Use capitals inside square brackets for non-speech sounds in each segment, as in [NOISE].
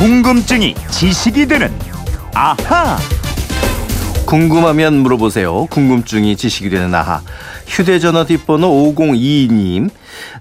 궁금증이 지식이 되는 아하. 궁금하면 물어보세요. 궁금증이 지식이 되는 아하. 휴대전화 뒷번호 5022님.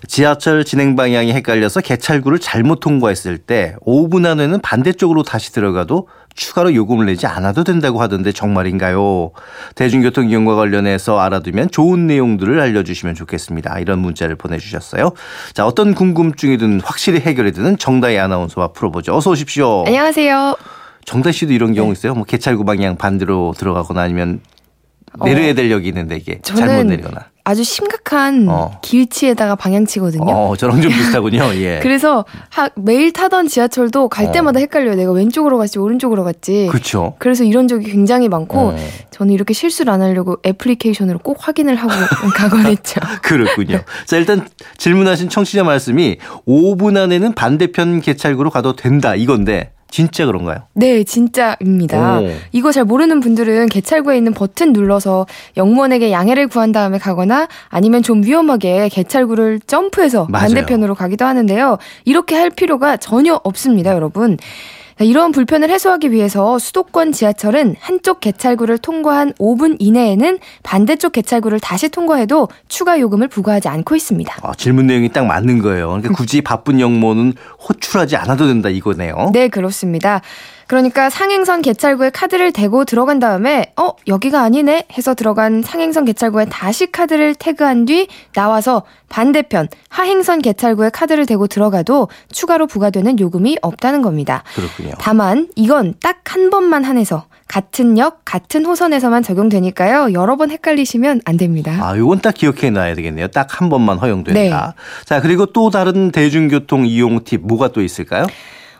지하철 진행 방향이 헷갈려서 개찰구를 잘못 통과했을 때 5분 안에는 반대쪽으로 다시 들어가도 추가로 요금을 내지 않아도 된다고 하던데 정말인가요? 대중교통 이용과 관련해서 알아두면 좋은 내용들을 알려주시면 좋겠습니다. 이런 문자를 보내주셨어요. 자, 어떤 궁금증이든 확실히 해결해 드는 정다희 아나운서와 풀어보죠. 어서 오십시오. 안녕하세요. 정다희 씨도 이런 경우 있어요? 뭐 개찰구 방향 반대로 들어가거나 아니면 내려야 될 역이 있는데 이게 잘못 내리거나. 아주 심각한 어. 길치에다가 방향치거든요. 어, 저랑 좀 비슷하군요. [LAUGHS] 예. 그래서 하, 매일 타던 지하철도 갈 어. 때마다 헷갈려요. 내가 왼쪽으로 갔지 오른쪽으로 갔지. 그렇죠. 그래서 이런 적이 굉장히 많고 어. 저는 이렇게 실수를 안 하려고 애플리케이션으로 꼭 확인을 하고 [LAUGHS] 가곤 했죠. [LAUGHS] 그렇군요. 자, 일단 질문하신 청취자 말씀이 5분 안에는 반대편 개찰구로 가도 된다 이건데 진짜 그런가요? 네, 진짜입니다. 오. 이거 잘 모르는 분들은 개찰구에 있는 버튼 눌러서 영무원에게 양해를 구한 다음에 가거나 아니면 좀 위험하게 개찰구를 점프해서 맞아요. 반대편으로 가기도 하는데요. 이렇게 할 필요가 전혀 없습니다, 여러분. 자, 이런 불편을 해소하기 위해서 수도권 지하철은 한쪽 개찰구를 통과한 5분 이내에는 반대쪽 개찰구를 다시 통과해도 추가 요금을 부과하지 않고 있습니다. 아, 질문 내용이 딱 맞는 거예요. 그러니까 굳이 바쁜 영모는 호출하지 않아도 된다 이거네요. 네, 그렇습니다. 그러니까 상행선 개찰구에 카드를 대고 들어간 다음에 어 여기가 아니네 해서 들어간 상행선 개찰구에 다시 카드를 태그한 뒤 나와서 반대편 하행선 개찰구에 카드를 대고 들어가도 추가로 부과되는 요금이 없다는 겁니다. 그렇군요. 다만 이건 딱 한 번만 한해서 같은 역 같은 호선에서만 적용되니까요. 여러 번 헷갈리시면 안 됩니다. 아, 요건 딱 기억해 놔야 되겠네요. 딱 한 번만 허용된다. 네. 자, 그리고 또 다른 대중교통 이용 팁 뭐가 또 있을까요?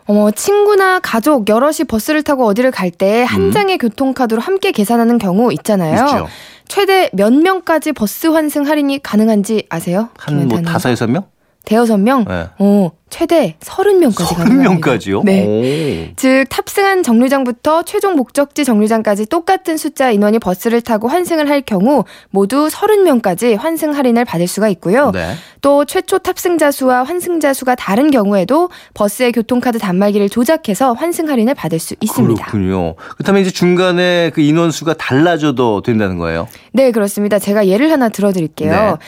어머, 친구나 가족 여럿이 버스를 타고 어디를 갈 때한 음. 장의 교통카드로 함께 계산하는 경우 있잖아요. 있죠. 최대 몇 명까지 버스 환승 할인이 가능한지 아세요? 한 뭐? 다섯 여섯 명? 대여섯 명? 네. 어, 최대 30명까지 서른 가능합니다. 명까지요? 네. 즉 탑승한 정류장부터 최종 목적지 정류장까지 똑같은 숫자 인원이 버스를 타고 환승을 할 경우 모두 30명까지 환승 할인을 받을 수가 있고요. 네. 또 최초 탑승자 수와 환승자 수가 다른 경우에도 버스의 교통카드 단말기를 조작해서 환승 할인을 받을 수 있습니다. 그렇군요. 그렇다면 이제 중간에 그 인원 수가 달라져도 된다는 거예요. 네, 그렇습니다. 제가 예를 하나 들어 드릴게요. 네.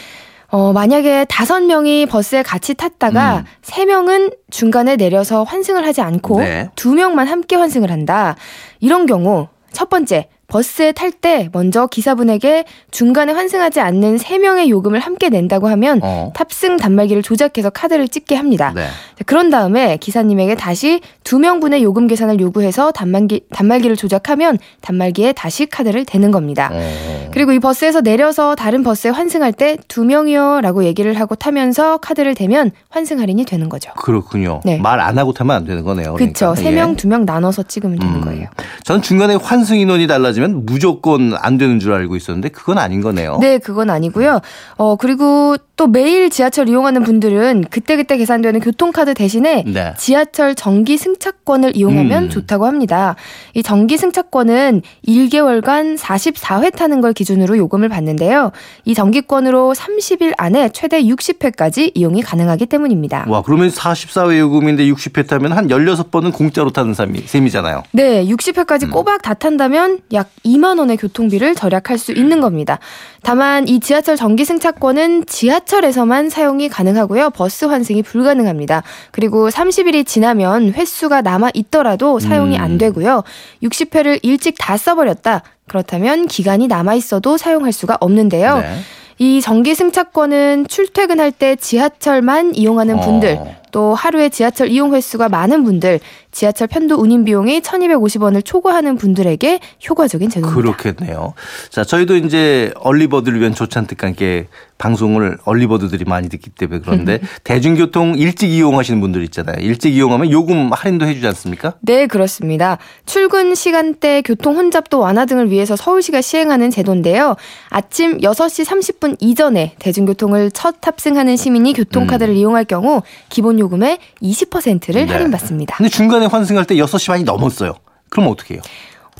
어, 만약에 다섯 명이 버스에 같이 탔다가 음. 세 명은 중간에 내려서 환승을 하지 않고 네. 두 명만 함께 환승을 한다. 이런 경우 첫 번째 버스에 탈 때 먼저 기사분에게 중간에 환승하지 않는 세명의 요금을 함께 낸다고 하면 어. 탑승 단말기를 조작해서 카드를 찍게 합니다. 네. 자, 그런 다음에 기사님에게 다시 두 명분의 요금 계산을 요구해서 단말기, 단말기를 조작하면 단말기에 다시 카드를 대는 겁니다. 어. 그리고 이 버스에서 내려서 다른 버스에 환승할 때두 명이요 라고 얘기를 하고 타면서 카드를 대면 환승 할인이 되는 거죠. 그렇군요. 네. 말안 하고 타면 안 되는 거네요. 그쵸. 그러니까. 세 예. 명, 두명 나눠서 찍으면 되는 음. 거예요. 전 중간에 환승 인원이 달라 지면 무조건 안 되는 줄 알고 있었는데 그건 아닌 거네요. 네, 그건 아니고요. 어, 그리고 또 매일 지하철 이용하는 분들은 그때그때 계산되는 교통카드 대신에 네. 지하철 정기 승차권을 이용하면 음. 좋다고 합니다. 이 정기 승차권은 1개월간 44회 타는 걸 기준으로 요금을 받는데요. 이 정기권으로 30일 안에 최대 60회까지 이용이 가능하기 때문입니다. 와, 그러면 44회 요금인데 60회 타면 한 16번은 공짜로 타는 셈이, 셈이잖아요. 네, 60회까지 음. 꼬박 다 탄다면 약 2만 원의 교통비를 절약할 수 있는 겁니다. 다만 이 지하철 정기 승차권은 지하철에서만 사용이 가능하고요. 버스 환승이 불가능합니다. 그리고 30일이 지나면 횟수가 남아 있더라도 사용이 음. 안 되고요. 60회를 일찍 다 써버렸다. 그렇다면 기간이 남아 있어도 사용할 수가 없는데요. 네. 이 정기 승차권은 출퇴근할 때 지하철만 이용하는 분들, 어. 또 하루에 지하철 이용 횟수가 많은 분들, 지하철 편도 운임 비용이 1,250원을 초과하는 분들에게 효과적인 제도입니다. 그렇겠네요. 자, 저희도 이제 얼리버드를 위한 조찬특과 함께 방송을 얼리버드들이 많이 듣기 때문에 그런데 [LAUGHS] 대중교통 일찍 이용하시는 분들 있잖아요. 일찍 이용하면 요금 할인도 해주지 않습니까? 네, 그렇습니다. 출근 시간대 교통 혼잡도 완화 등을 위해서 서울시가 시행하는 제도인데요. 아침 6시 30분 이전에 대중교통을 첫 탑승하는 시민이 교통카드를 이용할 경우 기본 요금의 20%를 음. 네. 할인받습니다. 근데 중간에 환승할 때 6시 반이 넘었어요. 그럼 어떻게 해요?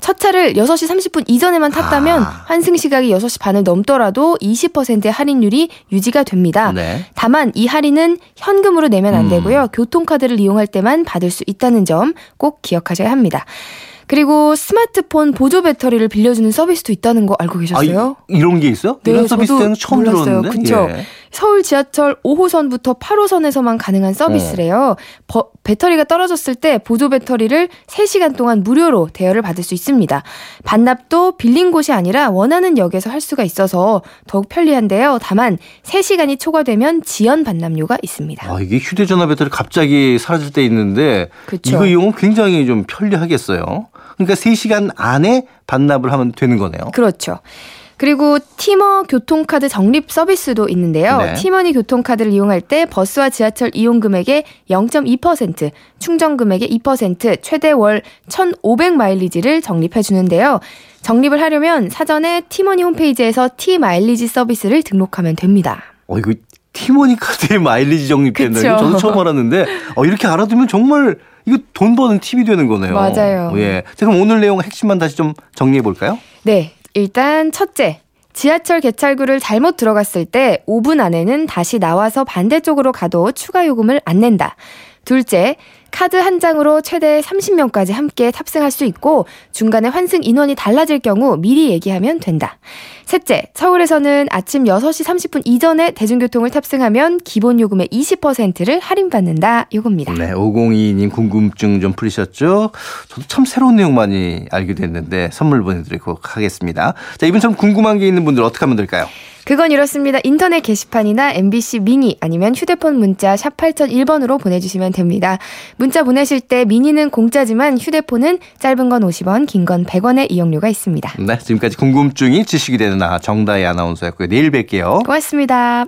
첫 차를 6시 30분 이전에만 탔다면 아. 환승 시각이 6시 반을 넘더라도 20%의 할인율이 유지가 됩니다. 네. 다만 이 할인은 현금으로 내면 안 음. 되고요. 교통카드를 이용할 때만 받을 수 있다는 점 꼭 기억하셔야 합니다. 그리고 스마트폰 보조 배터리를 빌려주는 서비스도 있다는 거 알고 아, 계셨어요? 이, 이런 게 있어요? 네, 이런 서비스는 저도 처음 몰랐어요. 들었는데. 그쵸? 예. 서울 지하철 5호선부터 8호선에서만 가능한 서비스래요. 버- 배터리가 떨어졌을 때 보조 배터리를 3시간 동안 무료로 대여를 받을 수 있습니다. 반납도 빌린 곳이 아니라 원하는 역에서 할 수가 있어서 더욱 편리한데요. 다만 3시간이 초과되면 지연 반납료가 있습니다. 아, 이게 휴대전화 배터리 갑자기 사라질 때 있는데 그쵸. 이거 이용은 굉장히 좀 편리하겠어요. 그러니까 3시간 안에 반납을 하면 되는 거네요. 그렇죠. 그리고 티머 교통카드 적립 서비스도 있는데요. 네. 티머니 교통카드를 이용할 때 버스와 지하철 이용 금액의 0.2%, 충전 금액의 2%, 최대 월 1,500 마일리지를 적립해 주는데요. 적립을 하려면 사전에 티머니 홈페이지에서 티 마일리지 서비스를 등록하면 됩니다. 어, 이거 티모니 카드에 마일리지 적립된다. 이거 저도 처음 알았는데, 어, 이렇게 알아두면 정말 이거 돈 버는 팁이 되는 거네요. 맞아요. 예. 자, 그럼 오늘 내용 핵심만 다시 좀 정리해 볼까요? 네, 일단 첫째. 지하철 개찰구를 잘못 들어갔을 때 5분 안에는 다시 나와서 반대쪽으로 가도 추가 요금을 안 낸다. 둘째, 카드 한 장으로 최대 30명까지 함께 탑승할 수 있고 중간에 환승 인원이 달라질 경우 미리 얘기하면 된다. 셋째, 서울에서는 아침 6시 30분 이전에 대중교통을 탑승하면 기본 요금의 20%를 할인받는다. 요겁니다. 네, 502님 궁금증 좀 풀리셨죠? 저도 참 새로운 내용 많이 알게 됐는데 선물 보내드리도록 하겠습니다. 자, 이분처럼 궁금한 게 있는 분들 어떻게 하면 될까요? 그건 이렇습니다. 인터넷 게시판이나 MBC 미니 아니면 휴대폰 문자 샵 8001번으로 보내주시면 됩니다. 문자 보내실 때 미니는 공짜지만 휴대폰은 짧은 건 50원, 긴 건 100원의 이용료가 있습니다. 네, 지금까지 궁금증이 지식이 되는 나 정다희 아나운서였고요. 내일 뵐게요. 고맙습니다.